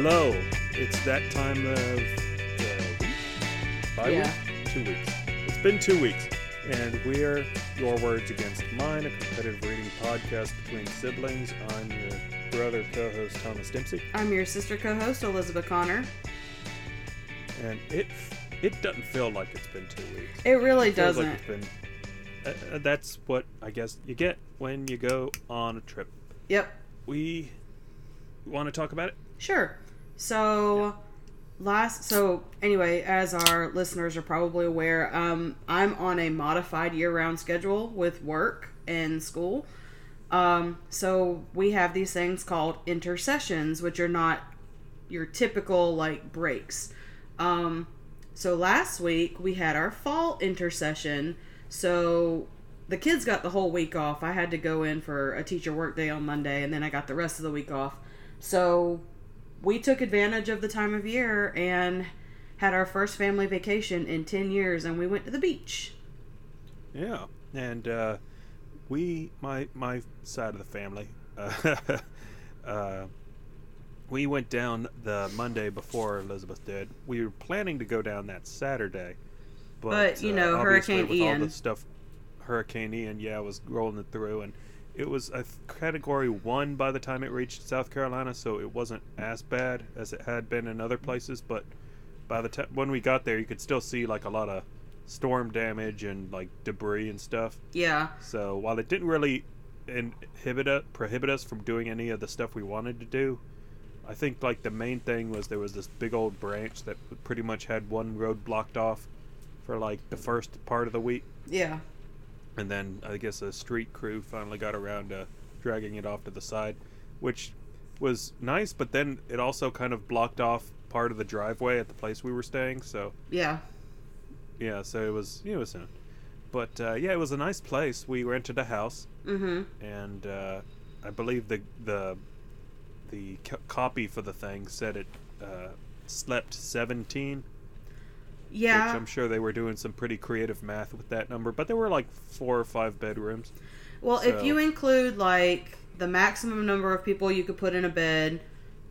Hello. It's that time of the week? Bye Yeah. week? Two weeks. It's been two weeks. And we're Your Words Against Mine, a competitive reading podcast between siblings. I'm your brother co host, Thomas Dempsey. I'm your sister co-host Elizabeth Connor. And it it doesn't feel like it's been two weeks. It really It doesn't. like it's been. Uh, uh, that's what I guess you get when you go on a trip. Yep. We want to talk about it? Sure. So last so anyway, as our listeners are probably aware, um I'm on a modified year-round schedule with work and school. Um so we have these things called intersessions which are not your typical like breaks. Um so last week we had our fall intersession. So the kids got the whole week off. I had to go in for a teacher work day on Monday and then I got the rest of the week off. So we took advantage of the time of year and had our first family vacation in 10 years and we went to the beach. Yeah, and uh, we, my my side of the family, uh, uh, we went down the Monday before Elizabeth did. We were planning to go down that Saturday, but, But, you uh, know, Hurricane with all Ian. the stuff, Hurricane Ian, yeah, was rolling it through, and it was a category one by the time it reached South Carolina, so it wasn't as bad as it had been in other places, but by the time when we got there, you could still see like a lot of storm damage and like debris and stuff. Yeah. So while it didn't really inhibit us, prohibit us from doing any of the stuff we wanted to do, I think like the main thing was there was this big old branch that pretty much had one road blocked off for like the first part of the week, Yeah. And then I guess a street crew finally got around to dragging it off to the side, which was nice. But then it also kind of blocked off part of the driveway at the place we were staying. So Yeah. yeah, so it was it was soon. But uh, yeah, it was a nice place. We rented a house, Mhm. and uh, I believe the the the co- copy for the thing said it uh, slept seventeen. Which Yeah. I'm sure they were doing some pretty creative math with that number. But there were like four or five bedrooms. Well, if you include like the maximum number of people you could put in a bed,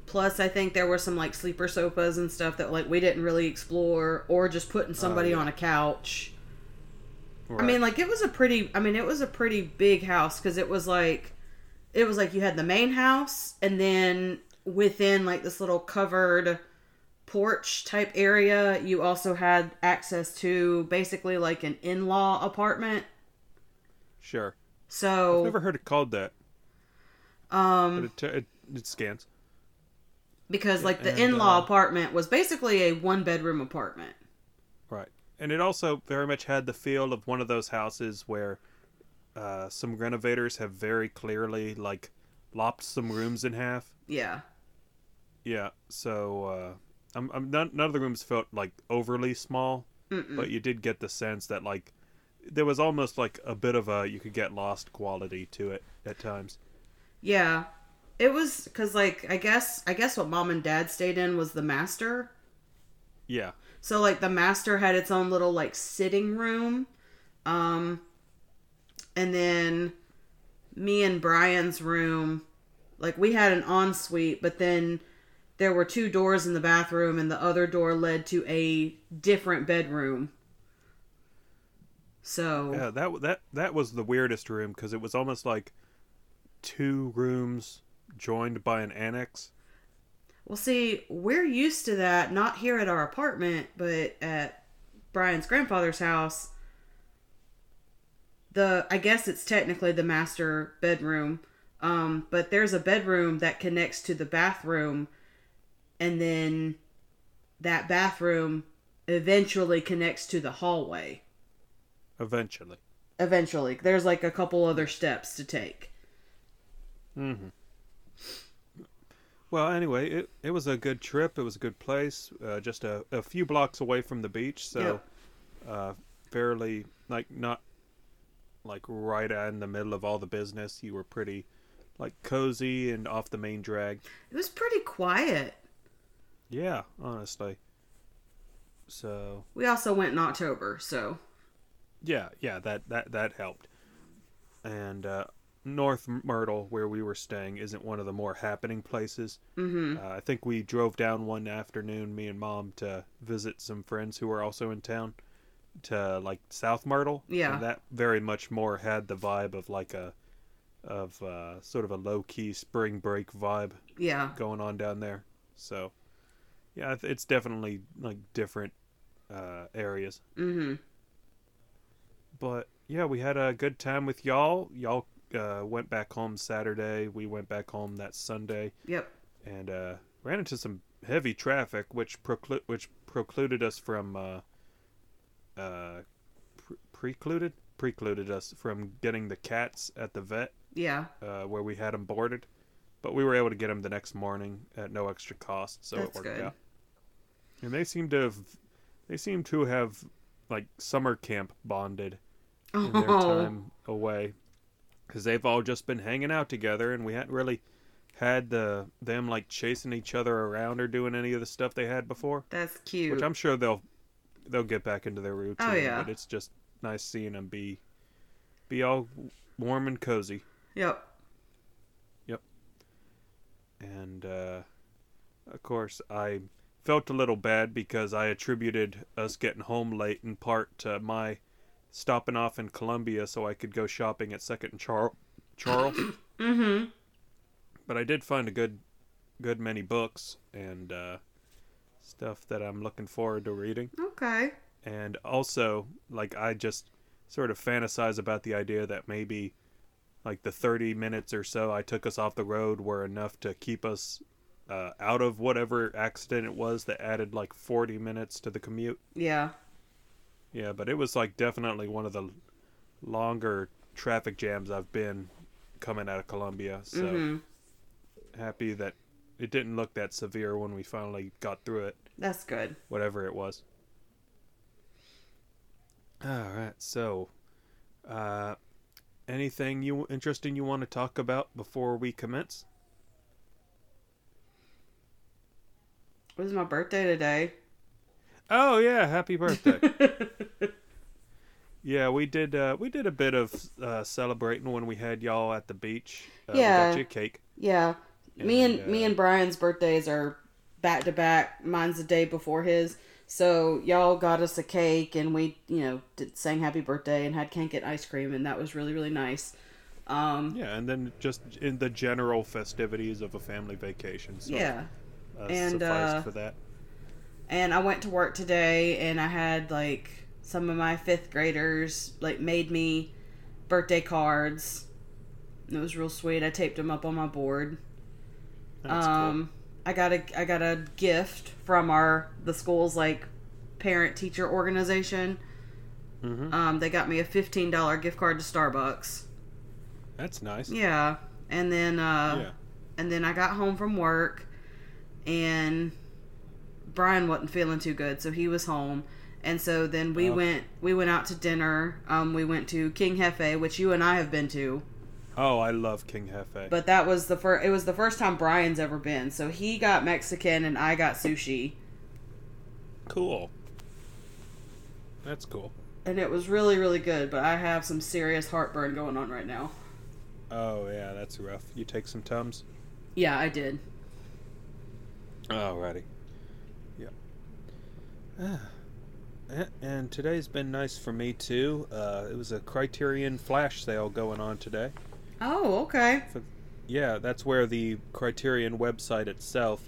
plus I think there were some like sleeper sofas and stuff that like we didn't really explore, or just putting oh, somebody yeah. on a couch. I mean, like it was a pretty. I mean, it was a pretty big house because it was like, it was like you had the main house, and then within like this little covered porch type area, you also had access to basically like an in-law apartment. sure. So, I've never heard it called that, um, it, it, it scans. because like the in-law uh, apartment was basically a one-bedroom apartment. Right. And it also very much had the feel of one of those houses where uh, some renovators have very clearly like lopped some rooms in half. Yeah, Yeah. So uh, I'm, I'm none, none of the rooms felt like overly small, Mm-mm. but you did get the sense that like there was almost like a bit of a you could get lost quality to it at times. yeah. It was because like I guess I guess what mom and dad stayed in was the master. Yeah. So like the master had its own little like sitting room. Um and then me and Brian's room like we had an ensuite, but then there were two doors in the bathroom and the other door led to a different bedroom. So Yeah. That that that was the weirdest room because it was almost like two rooms joined by an annex. Well, see, we're used to that, not here at our apartment, but at Brian's grandfather's house. The I guess it's technically the master bedroom, um, but there's a bedroom that connects to the bathroom, and then that bathroom eventually connects to the hallway. Eventually. Eventually, there's like a couple other steps to take. Mm-hmm. Well, anyway, it, it was a good trip. It was a good place. Uh, just a, a few blocks away from the beach, so uh, fairly like not like right in the middle of all the business. You were pretty like cozy and off the main drag. It was pretty quiet. Yeah, honestly. So We also went in October, so yeah, yeah, that that that helped. And uh, North Myrtle, where we were staying, isn't one of the more happening places. Mm-hmm. Uh, I think we drove down one afternoon, me and mom, to visit some friends who were also in town, to like South Myrtle. Yeah. and that very much more had the vibe of like a, of uh, sort of a low key spring break vibe Yeah. going on down there. So, yeah, it's definitely like different uh, areas. Mm-hmm. But yeah, we had a good time with y'all. Y'all uh, went back home Saturday. We went back home that Sunday, Yep. and uh, ran into some heavy traffic, which preclu- which precluded us from uh, uh, pre- precluded precluded us from getting the cats at the vet Yeah. uh, where we had them boarded. But we were able to get them the next morning at no extra cost, so That's it worked good. out. And they seem to have, they seem to have, like summer camp bonded in their Oh. time away, because they've all just been hanging out together, and we hadn't really had the them like chasing each other around or doing any of the stuff they had before. That's cute. Which I'm sure they'll they'll get back into their routine. Oh, yeah. But it's just nice seeing them be be all warm and cozy. Yep. Yep. And uh, of course I felt a little bad because I attributed us getting home late in part to my stopping off in Columbia so I could go shopping at Second and Char- Charles. Mm-hmm. but I did find a good, good many books and uh, stuff that I'm looking forward to reading. Okay. And also, like I just sort of fantasize about the idea that maybe like the 30 minutes or so I took us off the road were enough to keep us uh, out of whatever accident it was that added like 40 minutes to the commute. Yeah. Yeah, but it was like definitely one of the longer traffic jams I've been coming out of Columbia. So mm-hmm. happy that it didn't look that severe when we finally got through it, That's good. whatever it was. All right, so uh, anything you interesting you want to talk about before we commence? It was my birthday today. Oh yeah, happy birthday! yeah, we did. Uh, we did a bit of uh, celebrating when we had y'all at the beach. Uh, we Yeah. got you a cake. yeah. Me and And, me uh, and Brian's birthdays are back to back. Mine's the day before his. So y'all got us a cake and we, you know, did, sang happy birthday and had cake and ice cream and that was really really nice. Um, Yeah, and then just in the general festivities of a family vacation. So, yeah. Uh, And, uh, for that. And I went to work today and I had like some of my fifth graders like made me birthday cards. It was real sweet. I taped them up on my board. That's um I got a I got a gift from our the school's like parent teacher organization. cool. hmm Um they got me a $15 gift card to Starbucks. That's nice. Yeah. And then uh Yeah. and then I got home from work and Brian wasn't feeling too good, so he was home. And so then we Oh. went we went out to dinner. Um we went to King Hefe, which you and I have been to. Oh, I love King Hefe. But that was the first it was the first time Brian's ever been. So he got Mexican and I got sushi. cool. That's cool. And it was really really good, but I have some serious heartburn going on right now. Oh yeah, that's rough. You take some tums. Yeah, I did. Alrighty. Yeah. Ah. And today's been nice for me too. Uh, it was a Criterion flash sale going on today. Oh, okay. Yeah, that's where the Criterion website itself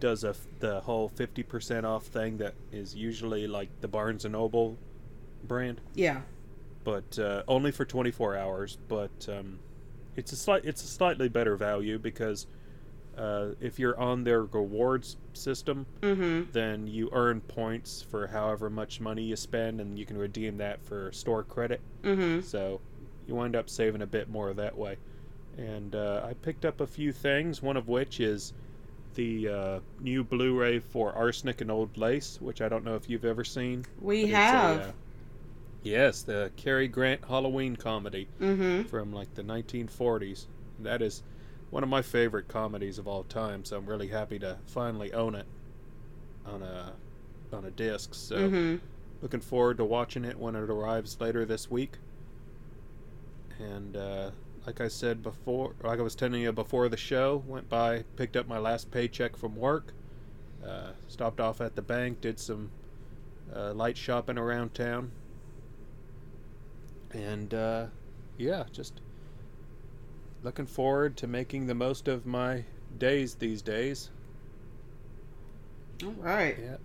does a f- the whole fifty percent off thing that is usually like the Barnes and Noble brand, Yeah. but uh, only for twenty four hours. But um, it's a slight it's a slightly better value because uh, if you're on their rewards system, Mhm. then you earn points for however much money you spend, and you can redeem that for store credit. Mhm. So you wind up saving a bit more that way. And uh, I picked up a few things, one of which is the uh, new Blu ray for Arsenic and Old Lace, which I don't know if you've ever seen. We it's a, have. uh, yes, the Cary Grant Halloween comedy mhm. from like the 1940s. That is one of my favorite comedies of all time, so I'm really happy to finally own it on a on a disc. So Mhm. looking forward to watching it when it arrives later this week. And uh, like I said before, like I was telling you before the show, went by, picked up my last paycheck from work, uh, stopped off at the bank, did some uh, light shopping around town, and uh, yeah, just looking forward to making the most of my days these days. All right. Yeah.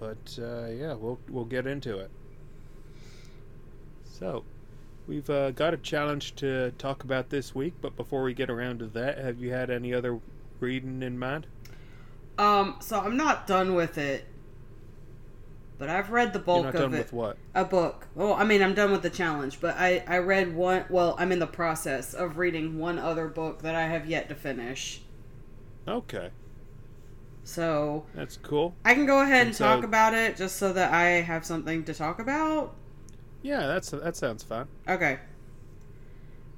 But uh, yeah, we'll we'll get into it. So, we've uh, got a challenge to talk about this week, but before we get around to that, have you had any other reading in mind? Um, so I'm not done with it, but I've read the bulk of done it. with what? A book. Well, I mean, I'm done with the challenge, but I I read one. Well, I'm in the process of reading one other book that I have yet to finish. Okay, So that's cool. I can go ahead and, And so- talk about it just so that I have something to talk about. Yeah, that's that sounds fun. Okay.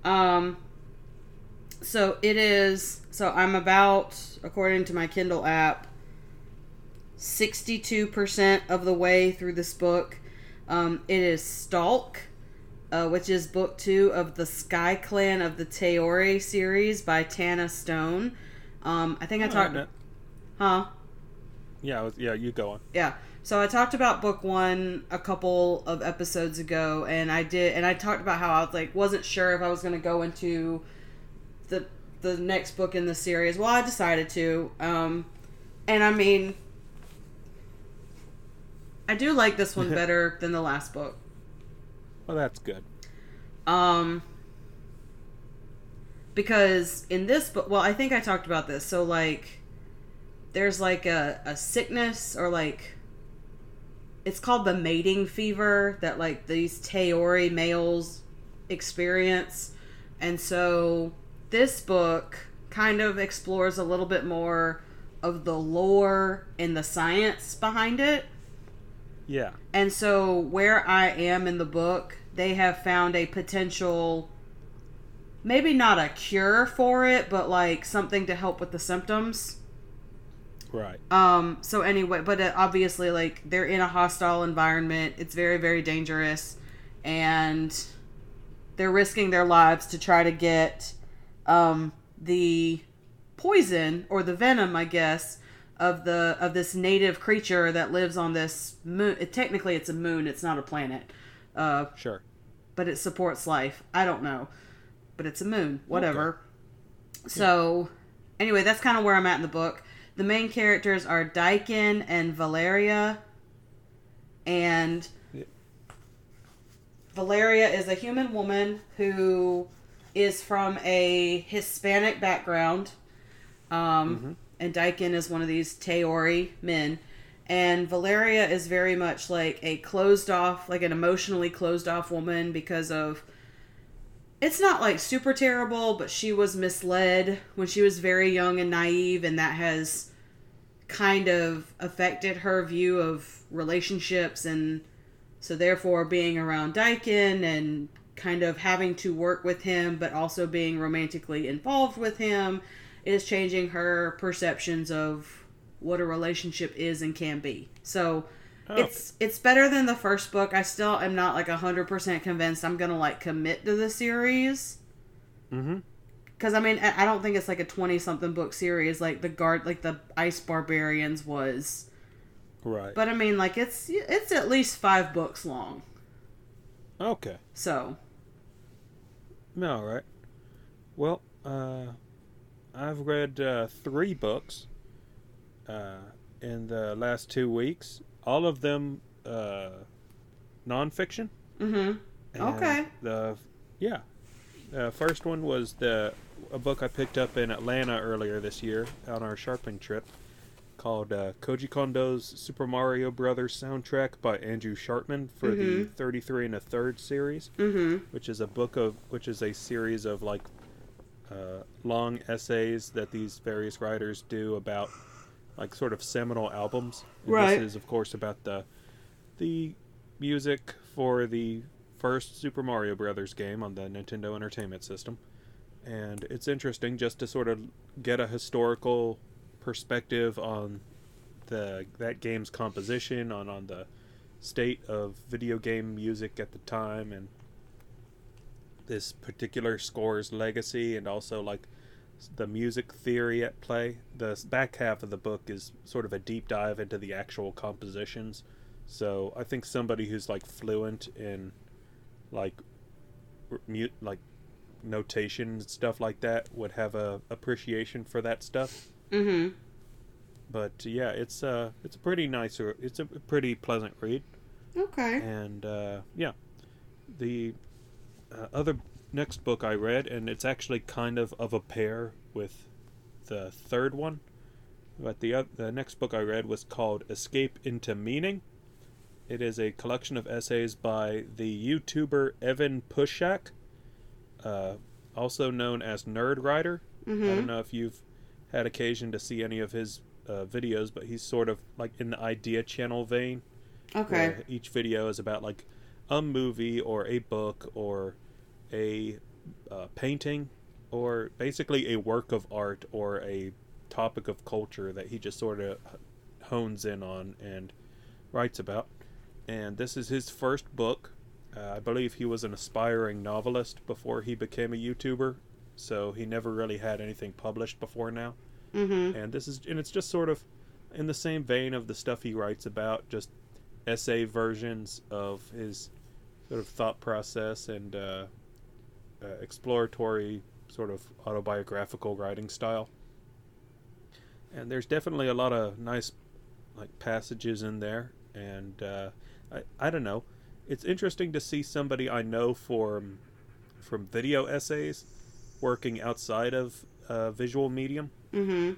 Um so it is so I'm about according to my Kindle app 62% of the way through this book. Um it is Stalk uh, which is book 2 of the Sky Clan of the Taori series by Tana Stone. Um I think I Oh, talked no- huh Yeah, was, yeah, you go on. yeah. So I talked about book one a couple of episodes ago, and I did, and I talked about how I was like wasn't sure if I was going to go into the the next book in the series. Well, I decided to, um, and I mean, I do like this one better than the last book. Well, that's good. Um, because in this book, well, I think I talked about this. So like, there's like a a sickness or like, it's called the mating fever that like these Taori males experience, and so this book kind of explores a little bit more of the lore and the science behind it. Yeah. And so, where I am in the book, they have found a potential, maybe not a cure for it, but like something to help with the symptoms. Right. Um. So anyway, but uh, obviously, like they're in a hostile environment. It's very, very dangerous, and they're risking their lives to try to get um the poison or the venom, I guess, of the of this native creature that lives on this moon. It, technically, it's a moon. It's not a planet. Uh, Sure. but it supports life. I don't know, but it's a moon. Whatever. Okay. So, anyway, that's kind of where I'm at in the book. The main characters are Daikin and Valeria, and Yeah. Valeria is a human woman who is from a Hispanic background. Um, And Daikin is one of these Taori men. And Valeria is very much like a closed off, like an emotionally closed off woman because of. It's not like super terrible, but she was misled when she was very young and naive, and that has kind of affected her view of relationships and so therefore being around Daikin and kind of having to work with him but also being romantically involved with him is changing her perceptions of what a relationship is and can be. So Oh. it's it's better than the first book. I still am not like 100% convinced I'm going to like commit to the series Mm-hmm. cuz I mean I I don't think it's like a 20 something book series like the guard like the Ice Barbarians was. Right. But I mean like it's it's at least 5 books long. okay. So, No, All right. Well, uh, I've read uh, three books uh, in the last two weeks. All of them uh, nonfiction. mhm. And Okay. The yeah, the first one was the a book I picked up in Atlanta earlier this year on our sharpening trip, called uh, Koji Kondo's Super Mario Brothers soundtrack by Andrew Schartmann for the Mhm. 33 and a third series Mhm. which is a book of which is a series of like uh, long essays that these various writers do about like sort of seminal albums. And Right. This is of course about the the music for the first Super Mario Brothers game on the Nintendo Entertainment System. And it's interesting just to sort of get a historical perspective on the that game's composition, on on the state of video game music at the time and this particular score's legacy and also like the music theory at play. The back half of the book is sort of a deep dive into the actual compositions. So I think somebody who's like fluent in like mute like notation and stuff like that would have a appreciation for that stuff. Mm-hmm. But yeah, it's uh it's a pretty nice it's a pretty pleasant read. Okay. And uh, yeah, the uh, other next book I read, and it's actually kind of of a pair with the third one. But the uh, the next book I read was called Escape into Meaning. It is a collection of essays by the YouTuber Evan Puschak, uh, also known as Nerdwriter. Mm-hmm. I don't know if you've had occasion to see any of his uh, videos, but he's sort of like in the idea channel vein. Okay. Each video is about like a movie or a book or a uh, painting or basically a work of art or a topic of culture that he just sort of hones in on and writes about. And this is his first book. Uh, I believe he was an aspiring novelist before he became a YouTuber, so he never really had anything published before now Mm-hmm. and this is and it's just sort of in the same vein of the stuff he writes about just essay versions of his sort of thought process and uh, uh, exploratory sort of autobiographical writing style. And there's definitely a lot of nice like passages in there and uh, I, I don't know. It's interesting to see somebody i know from from video essays working outside of uh, visual medium. Mm-hmm.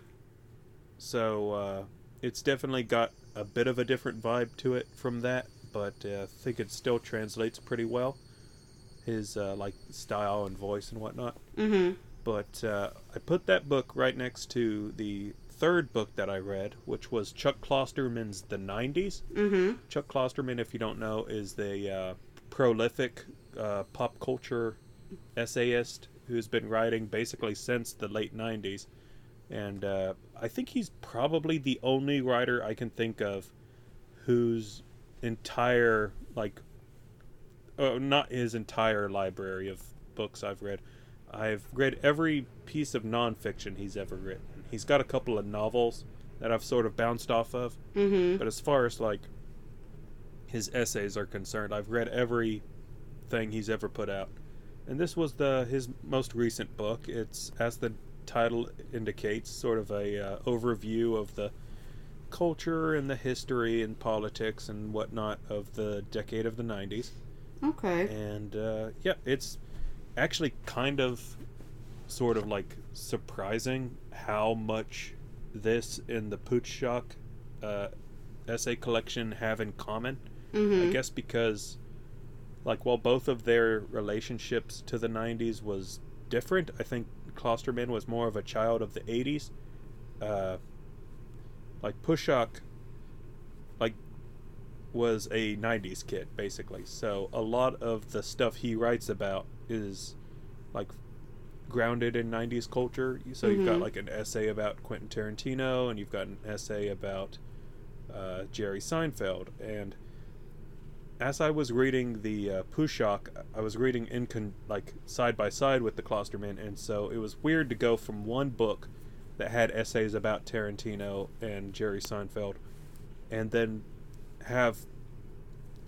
so uh, it's definitely got a bit of a different vibe to it from that, but uh, I think it still translates pretty well. His uh, like style and voice and whatnot. Mm-hmm. But uh, I put that book right next to the third book that I read, which was Chuck Klosterman's The '90s. Mm-hmm. Chuck Klosterman, if you don't know, is the uh, prolific uh, pop culture essayist who's been writing basically since the late '90s and uh, I think he's probably the only writer I can think of whose entire like, oh, not his entire library of books I've read. I've read every piece of nonfiction he's ever written. He's got a couple of novels that I've sort of bounced off of, Mm-hmm. but as far as like his essays are concerned, I've read every thing he's ever put out. And this was the his most recent book. It's as the title indicates, sort of a uh, overview of the culture and the history and politics and whatnot of the decade of the 90s. Okay. And uh, yeah, it's actually kind of sort of like surprising how much this and the Puschak uh, essay collection have in common. Mm-hmm. I guess because, like, while both of their relationships to the 90s was different, I think Klosterman was more of a child of the 80s. Uh, like, Puschak, like, was a 90s kid, basically. So a lot of the stuff he writes about is, like, grounded in 90s culture. So you've got, Mhm. like, an essay about Quentin Tarantino, and you've got an essay about uh, Jerry Seinfeld. And as I was reading the uh, Puschak, I was reading in con- like side by side with the Klosterman, and so it was weird to go from one book that had essays about Tarantino and Jerry Seinfeld, and then have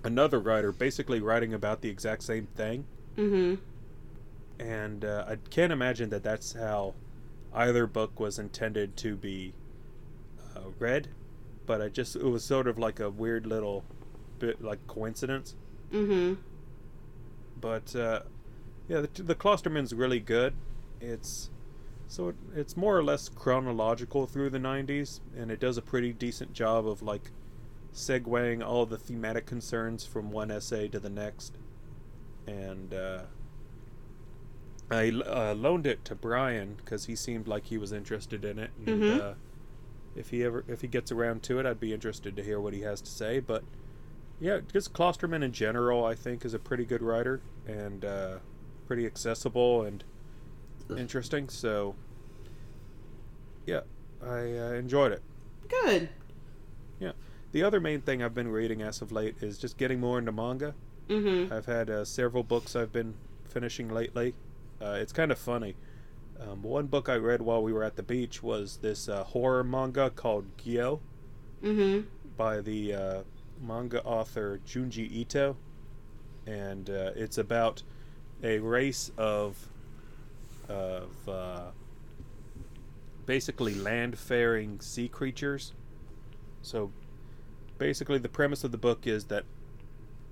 another writer basically writing about the exact same thing. Mm-hmm. And uh, I can't imagine that that's how either book was intended to be uh, read, but I just it was sort of like a weird little bit like coincidence. Mm-hmm. But uh, yeah, the, the Klosterman's really good. It's so it, it's more or less chronological through the '90s, and it does a pretty decent job of like segueing all the thematic concerns from one essay to the next. And uh, I uh, loaned it to Brian because he seemed like he was interested in it. And Mhm. uh, if he ever if he gets around to it, I'd be interested to hear what he has to say. But yeah, just Klosterman in general, I think, is a pretty good writer and uh, pretty accessible and interesting. So yeah, I uh, enjoyed it. Good. Yeah. The other main thing I've been reading as of late is just getting more into manga. Mm-hmm. I've had uh, several books I've been finishing lately. Uh, it's kind of funny. Um, one book I read while we were at the beach was this uh, horror manga called Gyo Mm-hmm. by the uh, manga author Junji Ito, and uh, it's about a race of of uh, basically land-faring sea creatures. So, basically, the premise of the book is that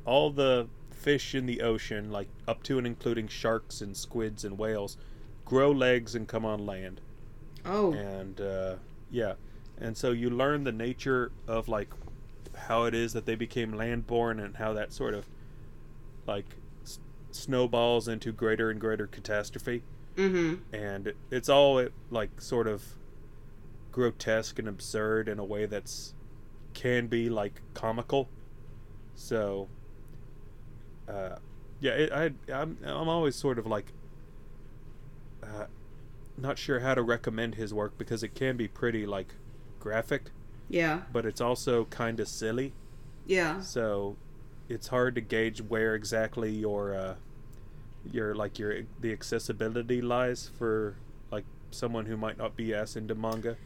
all the fish in the ocean, like up to and including sharks and squids and whales, grow legs and come on land Oh. and uh, yeah and so you learn the nature of like how it is that they became landborn and how that sort of like s- snowballs into greater and greater catastrophe Mm-hmm. and it's all like sort of grotesque and absurd in a way that's can be like comical so uh yeah it, i i'm i'm always sort of like uh not sure how to recommend his work because it can be pretty like graphic Yeah. but it's also kind of silly Yeah. so it's hard to gauge where exactly your uh your like your the accessibility lies for like someone who might not be as into manga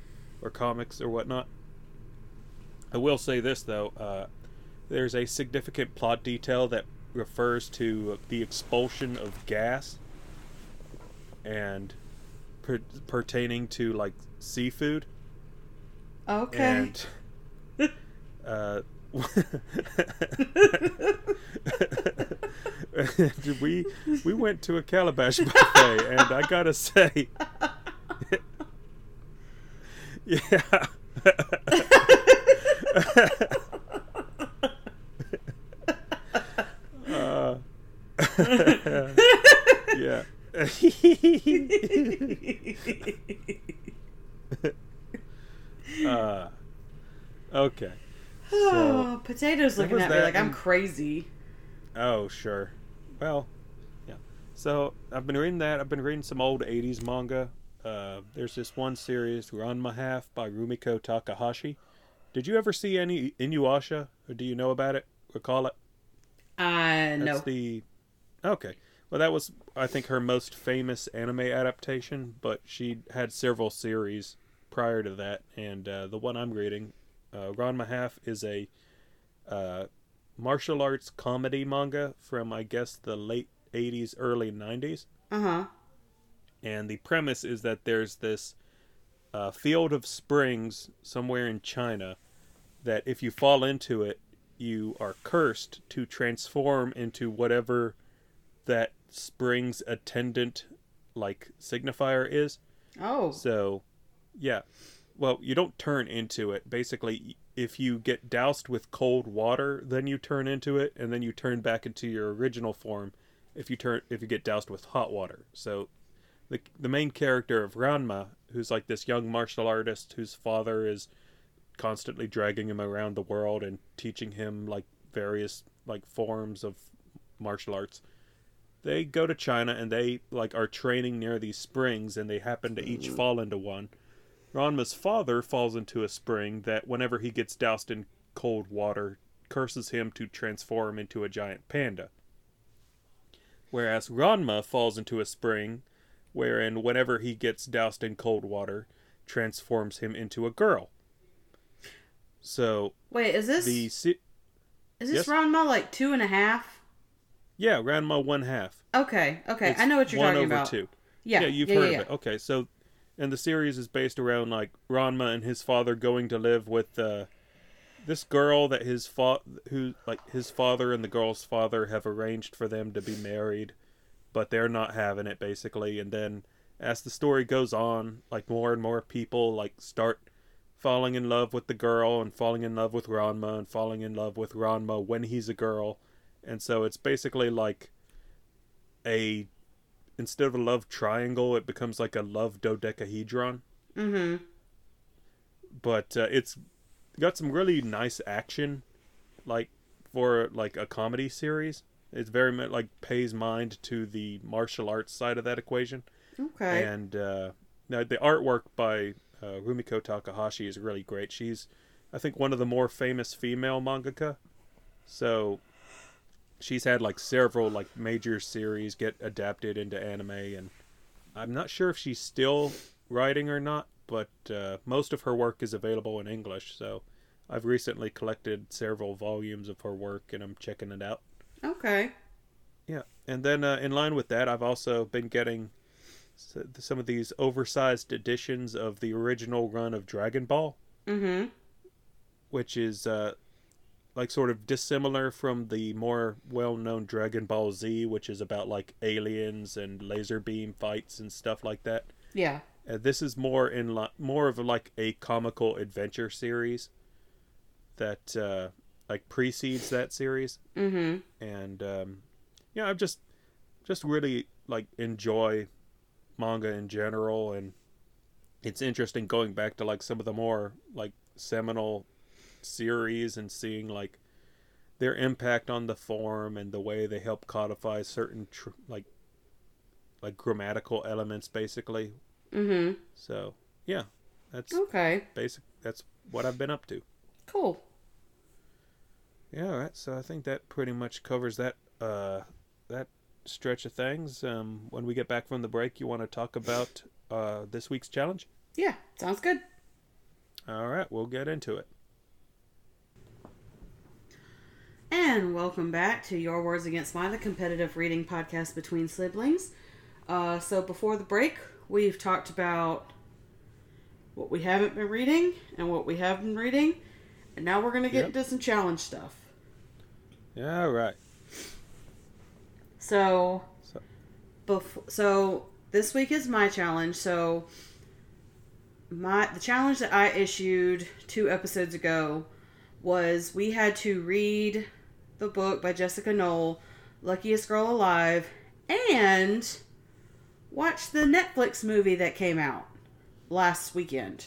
or comics or whatnot i will say this though uh there's a significant plot detail that refers to the expulsion of gas and per- pertaining to like seafood Okay. and uh, we we went to a calabash buffet, and I gotta say, yeah. uh, yeah. uh, okay. Looking at me like I'm crazy. Oh, sure. Well, yeah. So I've been reading that. I've been reading some old '80s manga. Uh, there's this one series, Ranma Half by Rumiko Takahashi. Did you ever see any Inuyasha, or do you know about it? Recall it? Uh, no. That's the. Okay. Well, that was, I think, her most famous anime adaptation, but she had several series prior to that, and uh, the one I'm reading, uh, Ranma Half, is a uh, martial arts comedy manga from, I guess, the late 80s, early 90s. Uh huh. And the premise is that there's this uh, field of springs somewhere in China that if you fall into it, you are cursed to transform into whatever that spring's attendant like signifier is. Oh. So, yeah. Well, you don't turn into it. Basically, if you get doused with cold water, then you turn into it, and then you turn back into your original form. If you turn, if you get doused with hot water, so the the main character of Ranma, who's like this young martial artist whose father is constantly dragging him around the world and teaching him like various like forms of martial arts. They go to China and they like are training near these springs and they happen to each mm. fall into one. Ranma's father falls into a spring that whenever he gets doused in cold water curses him to transform into a giant panda. Whereas Ranma falls into a spring wherein whenever he gets doused in cold water transforms him into a girl. So Wait, is this the si- is this yes? Ranma like two and a half? yeah, Ranma one half. Okay. Okay. It's I know what you're talking about. one over two. Yeah. Yeah, you've yeah, heard yeah, of it. Okay, so and the series is based around like Ranma and his father going to live with uh, this girl that his fa- who like his father and the girl's father have arranged for them to be married, but they're not having it basically. And then as the story goes on, like more and more people like start falling in love with the girl and falling in love with Ranma and falling in love with Ranma when he's a girl. And so it's basically like a instead of a love triangle, it becomes like a love dodecahedron. Mm-hmm. But uh, it's got some really nice action, like for like a comedy series. It's very much like pays mind to the martial arts side of that equation. Okay. And uh, now the artwork by uh, Rumiko Takahashi is really great. She's, I think, one of the more famous female mangaka. So she's had like several like major series get adapted into anime, and I'm not sure if she's still writing or not, but uh, most of her work is available in English. So I've recently collected several volumes of her work, and I'm checking it out. Okay. Yeah, and then uh, in line with that, I've also been getting some of these oversized editions of the original run of Dragon Ball, Mm-hmm. which is uh, like sort of dissimilar from the more well-known Dragon Ball Z, which is about like aliens and laser beam fights and stuff like that. Yeah. Uh, this is more in li- more of like a comical adventure series that uh, like precedes that series Mm-hmm. and um, yeah, I've just just really like enjoy manga in general, and it's interesting going back to like some of the more like seminal series and seeing like their impact on the form and the way they help codify certain tr- like like grammatical elements basically Mm-hmm. so yeah that's Okay. basic that's what i've been up to Cool. Yeah, all right. So I think that pretty much covers that uh that stretch of things. Um when we get back from the break, you want to talk about uh this week's challenge? Yeah. Sounds good. All right, we'll get into it. And welcome back to Your Words Against Mine, the competitive reading podcast between siblings. Uh, so before the break, we've talked about what we haven't been reading and what we have been reading, and now we're gonna get Yep. into some challenge stuff. Yeah, all right. So, So- bef- so this week is my challenge. So, my the challenge that I issued two episodes ago was we had to read the book by Jessica Knoll, Luckiest Girl Alive, and watch the Netflix movie that came out last weekend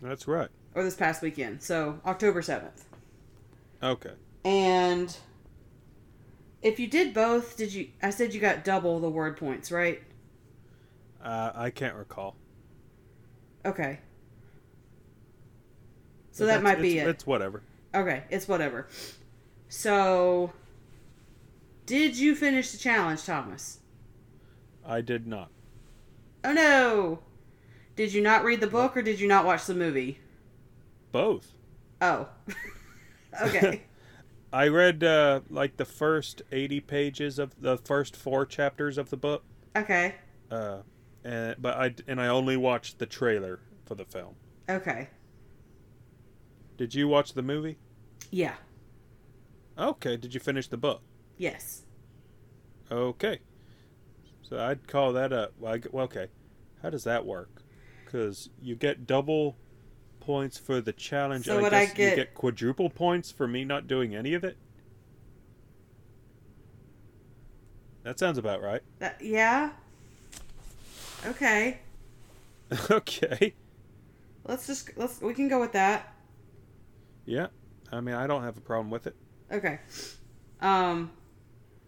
That's right. or this past weekend. So October seventh. Okay. And if you did both, did you? I said you got double the word points, right? Uh I can't recall. Okay. So that might be it. It's whatever. Okay, it's whatever. So, did you finish the challenge, Thomas? I did not. Oh no! Did you not read the book or did you not watch the movie? Both. Oh. okay. I read uh like the first 80 pages of the first 4 chapters of the book. Okay. Uh and but I and I only watched the trailer for the film. Okay. Did you watch the movie? Yeah. Okay, did you finish the book? Yes. Okay. So I'd call that a well, I okay. How does that work? Because you get double points for the challenge. So I I guess get- you get quadruple points for me not doing any of it. That sounds about right. That, yeah. Okay. okay. Let's just let's we can go with that. Yeah. I mean, I don't have a problem with it. Okay. Um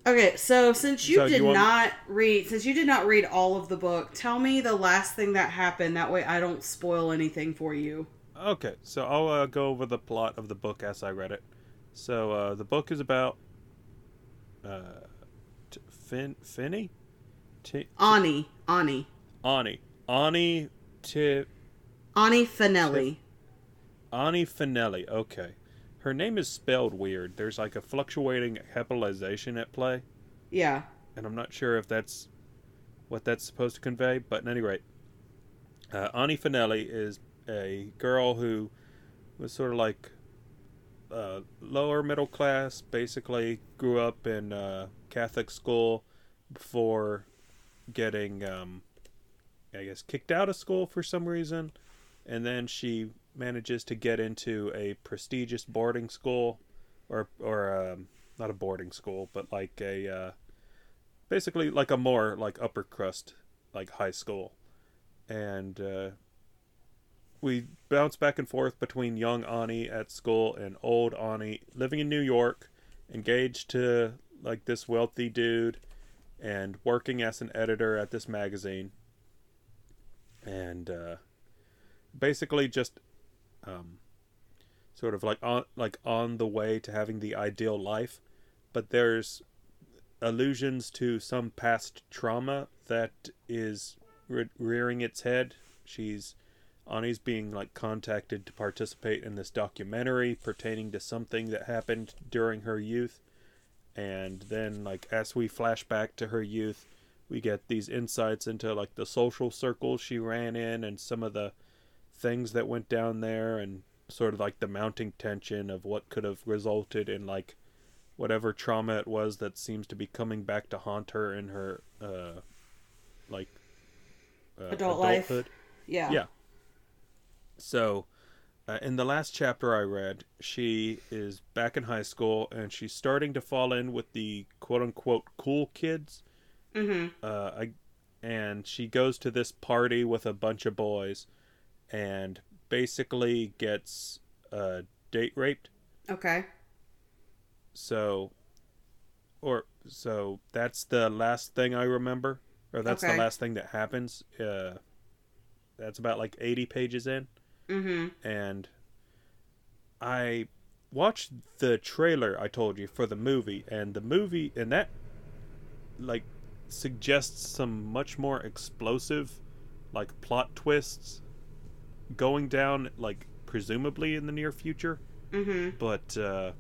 Okay, so since you So did you want- not read since you did not read all of the book, tell me the last thing that happened that way I don't spoil anything for you. Okay, so I'll uh, go over the plot of the book as I read it. So uh, the book is about uh, t- Fin Finny, T- Ani, Ani. Ani, Ani, T- Ani Finelli. Ani Finelli. Okay, her name is spelled weird. There's like a fluctuating capitalization at play, Yeah. and I'm not sure if that's what that's supposed to convey. But at any rate, uh, Ani Finelli is a girl who was sort of like uh, lower middle class. Basically, grew up in uh, Catholic school before getting, um, I guess, kicked out of school for some reason, and then she manages to get into a prestigious boarding school, or or um, not a boarding school, but like a uh, basically like a more like upper crust like high school, and uh, we bounce back and forth between young Ani at school and old Ani living in New York, engaged to like this wealthy dude, and working as an editor at this magazine. And uh, basically just um, sort of like on like on the way to having the ideal life, but there's allusions to some past trauma that is re- rearing its head. She's Ani's being like contacted to participate in this documentary pertaining to something that happened during her youth. And then like as we flash back to her youth, we get these insights into like the social circles she ran in and some of the things that went down there and sort of like the mounting tension of what could have resulted in like whatever trauma it was that seems to be coming back to haunt her in her uh like uh, Adult life. Yeah. Yeah. So, uh, in the last chapter I read, she is back in high school and she's starting to fall in with the quote unquote cool kids. Mm-hmm. Uh, I, and she goes to this party with a bunch of boys and basically gets uh, date raped. Okay. So, or so that's the last thing I remember, or that's Okay. the last thing that happens. Uh, that's about like 80 pages in. Mm-hmm. and I watched the trailer I told you for the movie and the movie and that like suggests some much more explosive like plot twists going down like presumably in the near future Mm-hmm. but uh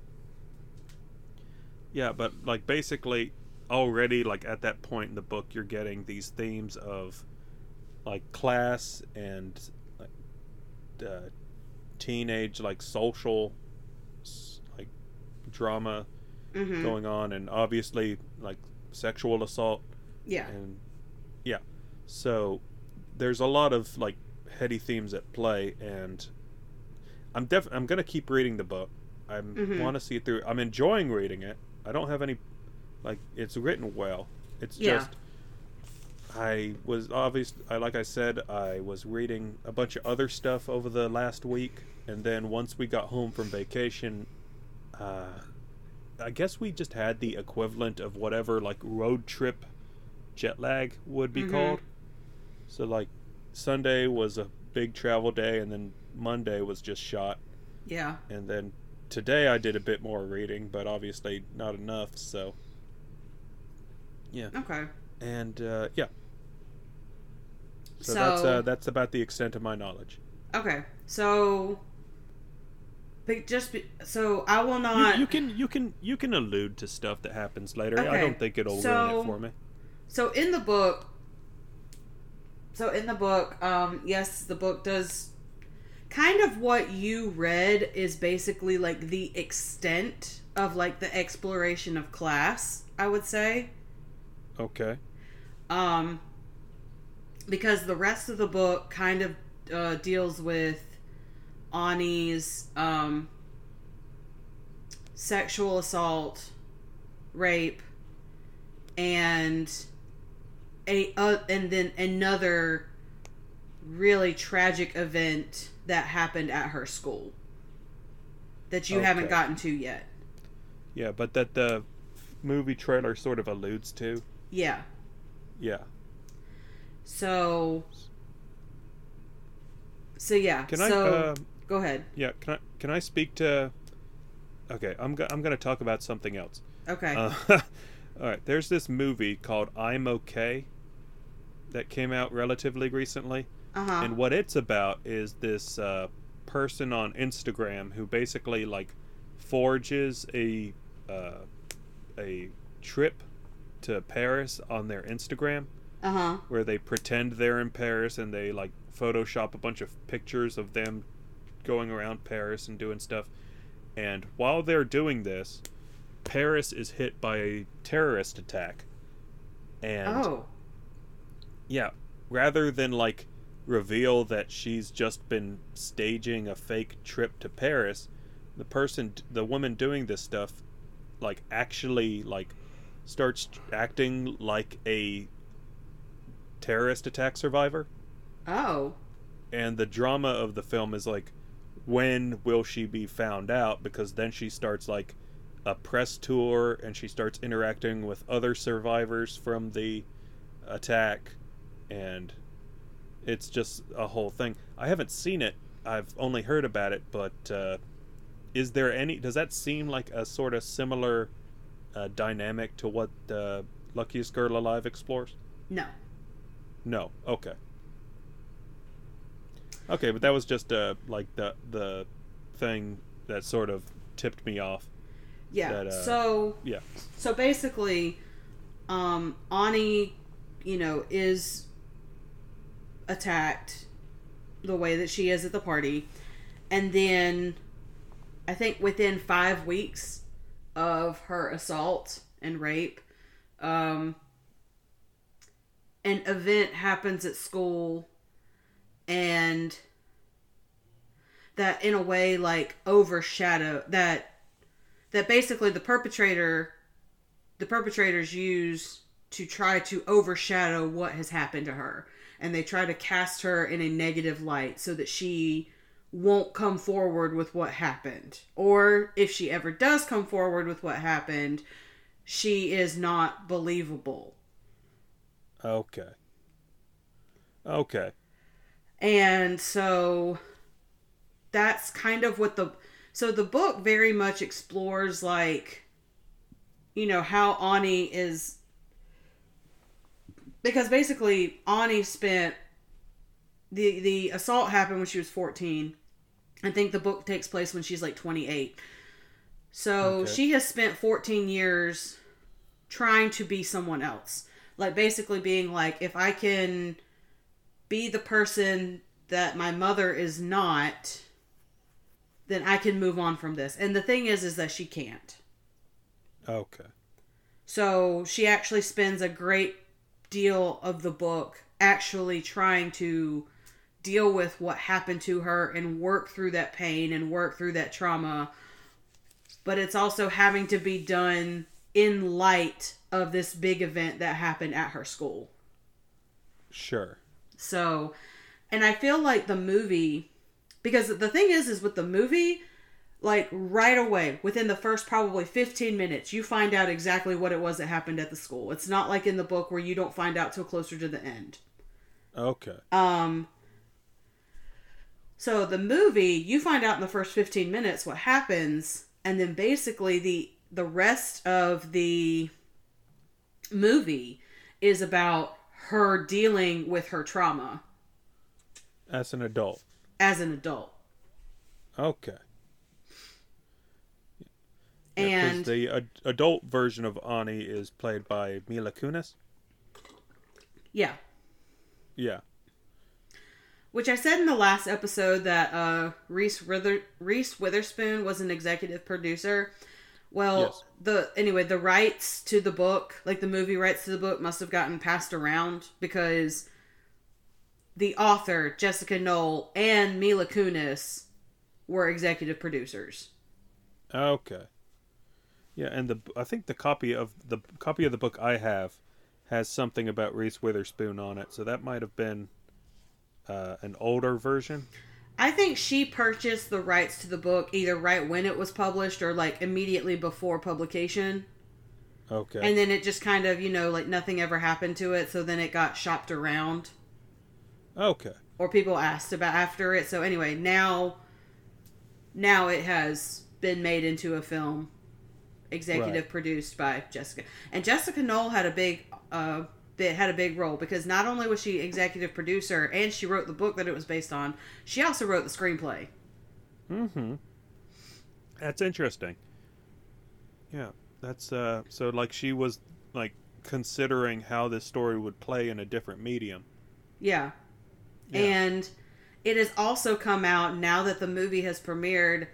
yeah but like basically already like at that point in the book you're getting these themes of like class and like uh, teenage like social like drama Mm-hmm. going on and obviously like sexual assault Yeah. and yeah so there's a lot of like heady themes at play and i'm def i'm gonna keep reading the book i Mhm. want to see it through i'm enjoying reading it i don't have any like it's written well it's Yeah. just i was obvious i like i said i was reading a bunch of other stuff over the last week and then once we got home from vacation uh i guess we just had the equivalent of whatever like road trip jet lag would be Mhm. called so like sunday was a big travel day and then monday was just shot Yeah. and then today I did a bit more reading, but obviously not enough. So Yeah. Okay. and uh, yeah, so, So, that's uh, that's about the extent of my knowledge. okay. So, but just be, so I will not. you can you can you can allude to stuff that happens later. I don't think it'll ruin it for me. So in the book, so in the book, um, yes, the book does kind of what you read is basically like the extent of like the exploration of class. I would say, Okay. um, because the rest of the book kind of uh, deals with Ani's um, sexual assault, rape, and a uh, and then another really tragic event that happened at her school that you haven't gotten to yet. Yeah, but that the movie trailer sort of alludes to. Yeah. Yeah. So. So yeah. Can so I? Uh, go ahead. yeah. Can I? Can I speak to? Okay, I'm go- I'm gonna talk about something else. Okay. Uh, all right, there's this movie called I'm Okay that came out relatively recently, Uh huh. and what it's about is this uh, person on Instagram who basically like forges a uh, a trip to Paris on their Instagram Uh huh. where they pretend they're in Paris and they like Photoshop a bunch of pictures of them going around Paris and doing stuff. And while they're doing this, Paris is hit by a terrorist attack. And Oh. Yeah, rather than like reveal that she's just been staging a fake trip to Paris, the person, the woman doing this stuff, like actually like starts acting like a terrorist attack survivor. Oh. And the drama of the film is like, when will she be found out? Because then she starts like a press tour and she starts interacting with other survivors from the attack and it's just a whole thing. I haven't seen it. I've only heard about it, but uh, is there any does that seem like a sort of similar uh, dynamic to what uh, Luckiest Girl Alive explores? No. No. Okay. Okay, but that was just uh, like the the thing that sort of tipped me off. Yeah. That, uh, so Yeah. so basically, um, Ani, you know, is attacked the way that she is at the party, and then I think within five weeks of her assault and rape, um, an event happens at school, and that in a way like overshadow that that basically the perpetrator the perpetrators use to try to overshadow what has happened to her and they try to cast her in a negative light so that she won't come forward with what happened or if she ever does come forward with what happened she is not believable Okay. Okay. And so that's kind of what the so the book very much explores like you know how Ani is because basically Ani spent the the assault happened when she was 14. I think the book takes place when she's like 28. So Okay. she has spent 14 years trying to be someone else. Like basically being like if I can be the person that my mother is not, then I can move on from this. And the thing is, is that she can't. Okay. So she actually spends a great deal of the book actually trying to deal with what happened to her and work through that pain and work through that trauma. But it's also having to be done in light of this big event that happened at her school. Sure. So, and I feel like the movie, because the thing is, is with the movie, like right away, within the first probably 15 minutes, you find out exactly what it was that happened at the school. It's not like in the book where you don't find out till closer to the end. Okay. Um, so the movie, you find out in the first 15 minutes what happens, and then basically the the rest of the movie is about her dealing with her trauma As an adult. as an adult. Okay. Yeah, And the ad- adult version of Ani is played by Mila Kunis. yeah, Yeah. which I said in the last episode that uh, Reese Wither- Reese Witherspoon was an executive producer. Well, Yes. the anyway, the rights to the book, like the movie rights to the book, must have gotten passed around because the author Jessica Knoll and Mila Kunis were executive producers. Okay. Yeah, and the I think the copy of the copy of the book I have has something about Reese Witherspoon on it, so that might have been uh, an older version. I think she purchased the rights to the book either right when it was published or like immediately before publication. Okay. And then it just kind of, you know, like nothing ever happened to it, so then it got shopped around okay. or people asked about after it. So anyway, now now it has been made into a film executive Right. produced by Jessica. And Jessica Knoll had a big uh bit had a big role because not only was she executive producer and she wrote the book that it was based on, she also wrote the screenplay. Mm-hmm. That's interesting. Yeah, that's uh. So like she was like considering how this story would play in a different medium. Yeah. Yeah. And it has also come out now that the movie has premiered.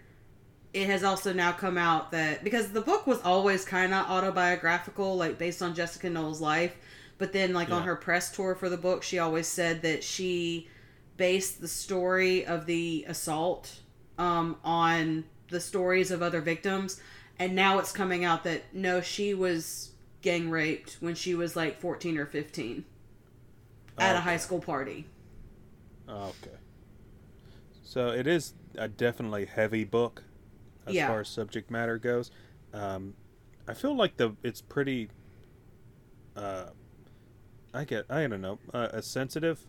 It has also now come out that because the book was always kind of autobiographical, like based on Jessica Knoll's life. But then, like on her press tour for the book, she always said that she based the story of the assault um, on the stories of other victims. And now it's coming out that no, she was gang raped when she was like 14 or 15 at a high school party. Okay. So it is a definitely heavy book as Yeah. far as subject matter goes. Um, I feel like the it's pretty. Uh, I get I don't know uh, sensitive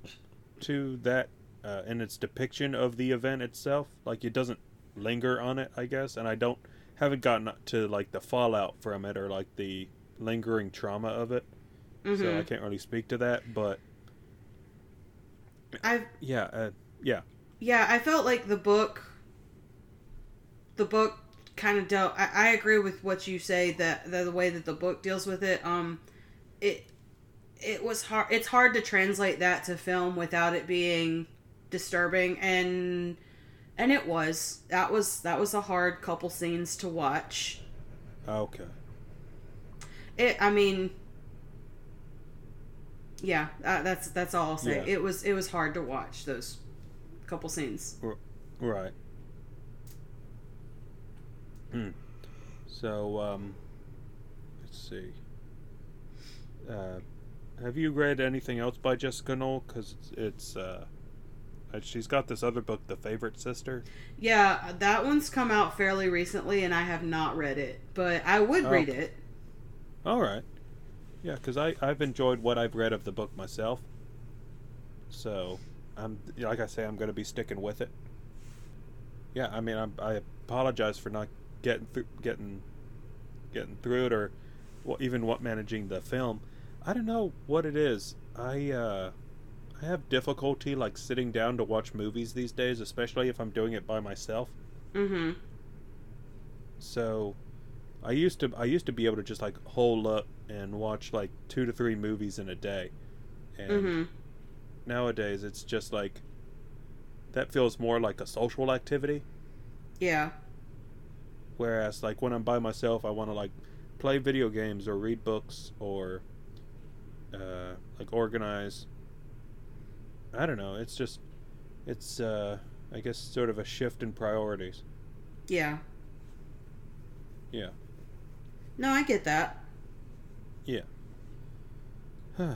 to that uh, in its depiction of the event itself. Like it doesn't linger on it, I guess, and I don't haven't gotten to like the fallout from it or like the lingering trauma of it. Mhm. So I can't really speak to that, but I've yeah, uh, yeah, yeah, I felt like the book the book kind of dealt I, I agree with what you say that, that the way that the book deals with it um it it was hard it's hard to translate that to film without it being disturbing and and it was. That was that was a hard couple scenes to watch. Okay, it i mean yeah uh, that's that's all i'll say. Yeah. it was it was hard to watch those couple scenes. Right. Hmm. So um, let's see. Uh, have you read anything else by Jessica Knoll? Because it's, uh, uh, she's got this other book, The Favorite Sister. Yeah, that one's come out fairly recently, and I have not read it, but I would Oh. read it. All right. Yeah, because I I've enjoyed what I've read of the book myself. So, I'm like I say, I'm going to be sticking with it. Yeah, I mean, I'm, I apologize for not getting through getting getting through it, or well, even what managing the film. I don't know what it is. I uh, I have difficulty like sitting down to watch movies these days, especially if I'm doing it by myself. Mm-hmm. So I used to I used to be able to just like hole up and watch like two to three movies in a day. And Mm-hmm. nowadays it's just like that feels more like a social activity. Yeah. Whereas like when I'm by myself I wanna like play video games or read books or uh, like organize I don't know, it's just it's uh I guess sort of a shift in priorities. Yeah. Yeah. No, I get that. Yeah. Huh.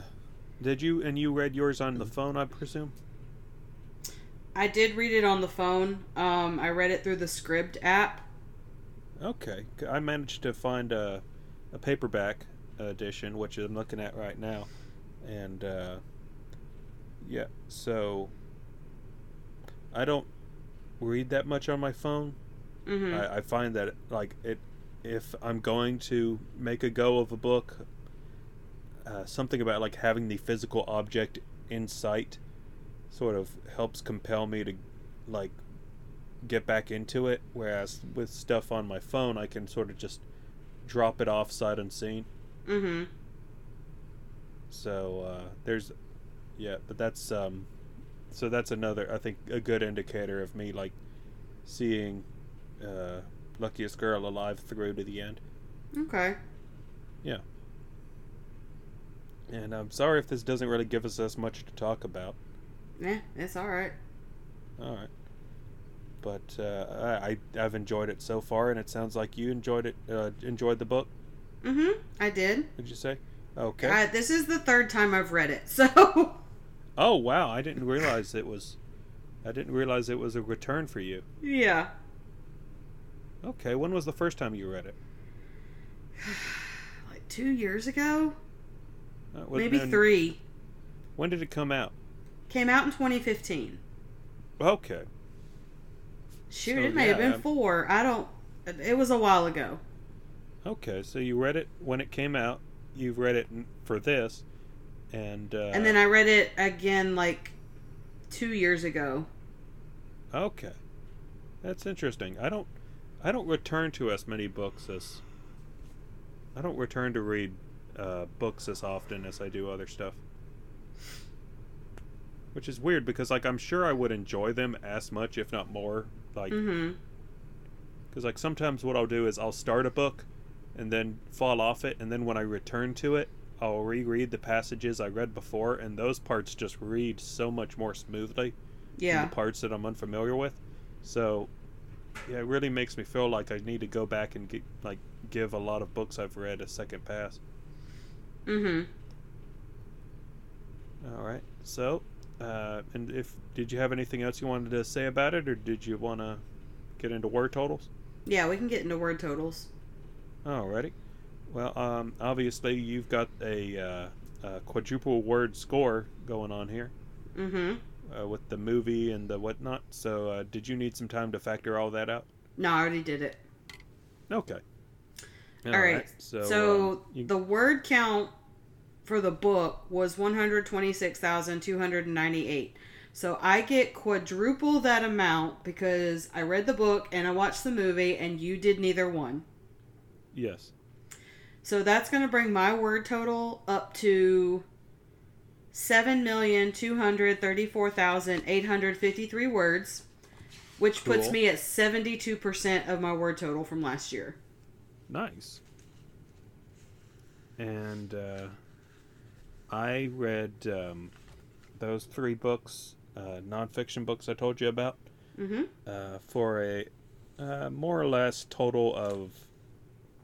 Did you and you read yours on the phone, I presume? I did read it on the phone. Um, I read it through the Scribd app. Okay, I managed to find a, a paperback edition, which I'm looking at right now, and uh, yeah, so I don't read that much on my phone. Mm-hmm. I, I find that like it, if I'm going to make a go of a book, uh, something about like having the physical object in sight, sort of helps compel me to like get back into it. Whereas with stuff on my phone, I can sort of just drop it off sight unseen. mm-hmm. So uh, there's, yeah, but that's um, so that's another I think a good indicator of me like seeing uh, Luckiest Girl alive through to the end. Okay. Yeah. And I'm sorry if this doesn't really give us as much to talk about. Yeah, it's all right. All right. But uh, I, I've enjoyed it so far, and it sounds like you enjoyed it. Uh, enjoyed the book. Mm-hmm. I did. Did you say? Okay. I, this is the third time I've read it, so oh wow! I didn't realize it was. I didn't realize it was a return for you. yeah. Okay. When was the first time you read it? Like two years ago, Uh, maybe and three. When did it come out? Came out in 2015. Okay. Shoot, So, it may have yeah, been um, four. I don't. It was a while ago. Okay. So you read it when it came out. You've read it for this, and uh, and then I read it again like two years ago. Okay, that's interesting. I don't, I don't return to as many books as. I don't return to read uh, books as often as I do other stuff. Which is weird because, like, I'm sure I would enjoy them as much, if not more. Like, Mm-hmm. because like sometimes what I'll do is I'll start a book, and then fall off it, and then when I return to it, I'll reread the passages I read before, and those parts just read so much more smoothly than Yeah. the parts that I'm unfamiliar with. So, yeah, it really makes me feel like I need to go back and get, like give a lot of books I've read a second pass. Mm-hmm. All right. So, uh, and if did you have anything else you wanted to say about it, or did you want to get into word totals? Yeah, we can get into word totals. Alrighty. Well, um, obviously you've got a, uh, a quadruple word score going on here Mm-hmm. uh, with the movie and the whatnot. So, uh, did you need some time to factor all that out? No, I already did it. Okay. All right. So, So, um, you- the word count for the book was 126,298. So I get quadruple that amount because I read the book and I watched the movie and you did neither one. yes. So that's going to bring my word total up to 7,234,853 words, which puts Cool. me at 72% of my word total from last year. Nice. And uh, I read um, those three books, uh, nonfiction books I told you about, Mhm. uh, for a uh, more or less total of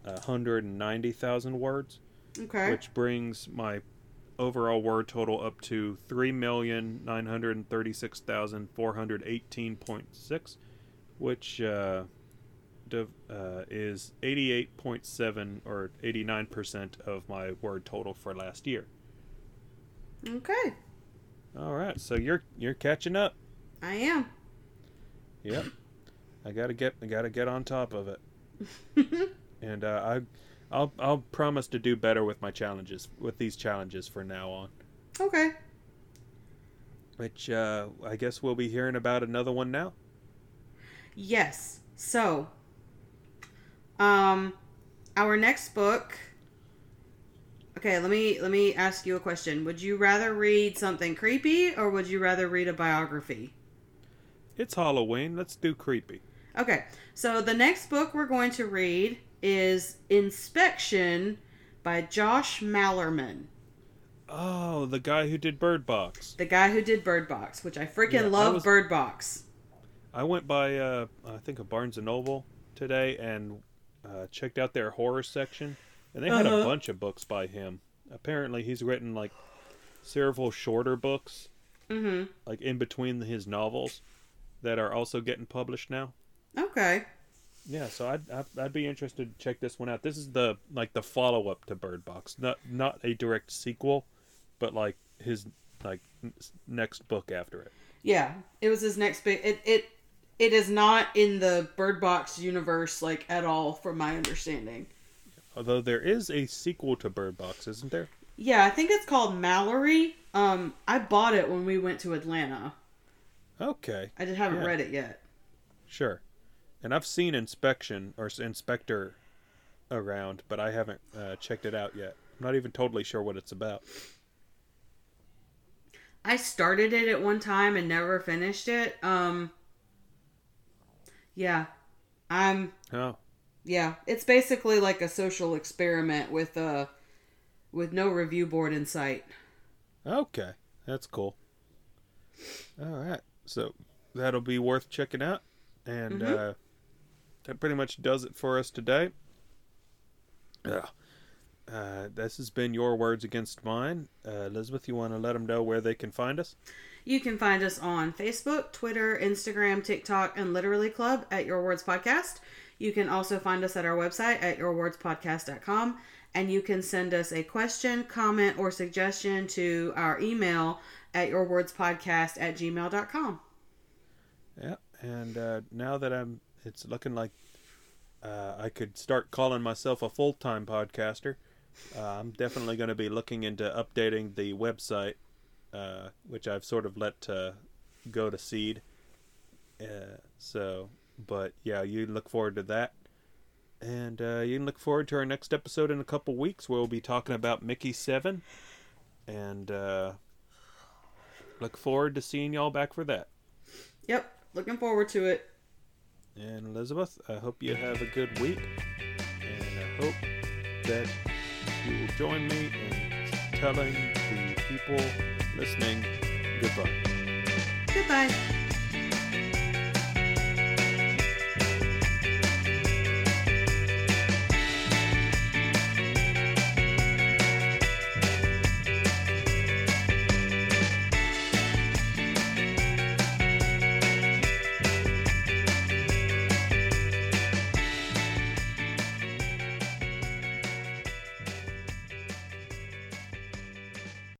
190,000 words, Okay. which brings my overall word total up to 3,936,418.6, which uh, div- uh, is 88.7 or 89% of my word total for last year. Okay. All right, so you're you're catching up. I am. Yep. I gotta get I gotta get on top of it, and uh, I, I'll I'll promise to do better with my challenges with these challenges from now on. okay. Which uh, I guess we'll be hearing about another one now. Yes. So, um, our next book. Okay, let me let me ask you a question. Would you rather read something creepy or would you rather read a biography? It's Halloween. Let's do creepy. Okay, so the next book we're going to read is Inspection by Josh Malerman, Oh, the guy who did Bird Box. the guy who did Bird Box, which I freaking Yeah, I love was- Bird Box. I went by uh, I think a Barnes and Noble today and uh, checked out their horror section, and they had a Uh-huh. bunch of books by him. Apparently, he's written like several shorter books, Mm-hmm. like in between his novels, that are also getting published now. Okay. Yeah, so I'd, I'd I'd be interested to check this one out. This is the like the follow up to Bird Box, not not a direct sequel, but like his like n- next book after it. Yeah, it was his next big. It it it is not in the Bird Box universe like at all, from my understanding. Although there is a sequel to Bird Box, isn't there? Yeah, I think it's called Malorie. Um, I bought it when we went to Atlanta. Okay, I just haven't Yeah. read it yet. sure. And I've seen Inspection or Inspector around, but I haven't uh, checked it out yet. I'm not even totally sure what it's about. I started it at one time and never finished it. Um, yeah, I'm Oh, yeah. It's basically like a social experiment with uh with no review board in sight. okay, that's cool. All right, so that'll be worth checking out, and Mhm. uh, that pretty much does it for us today. Yeah. Uh, this has been your words against mine, uh, Elizabeth. You want to let them know where they can find us? You can find us on Facebook, Twitter, Instagram, TikTok, and Literally Club at Your Words Podcast. You can also find us at our website at yourwordspodcast.com. And you can send us a question, comment, or suggestion to our email at yourwordspodcast at gmail.com. Yeah, and uh, now that I'm, it's looking like uh, I could start calling myself a full time podcaster. Uh, I'm definitely going to be looking into updating the website, uh, which I've sort of let uh, go to seed. Uh, so, but yeah, you look forward to that. And uh, you can look forward to our next episode in a couple weeks where we'll be talking about Mickey 7. And uh, look forward to seeing y'all back for that. Yep, looking forward to it. And Elizabeth, I hope you have a good week. And I hope that you will join me in telling the people listening goodbye. Goodbye.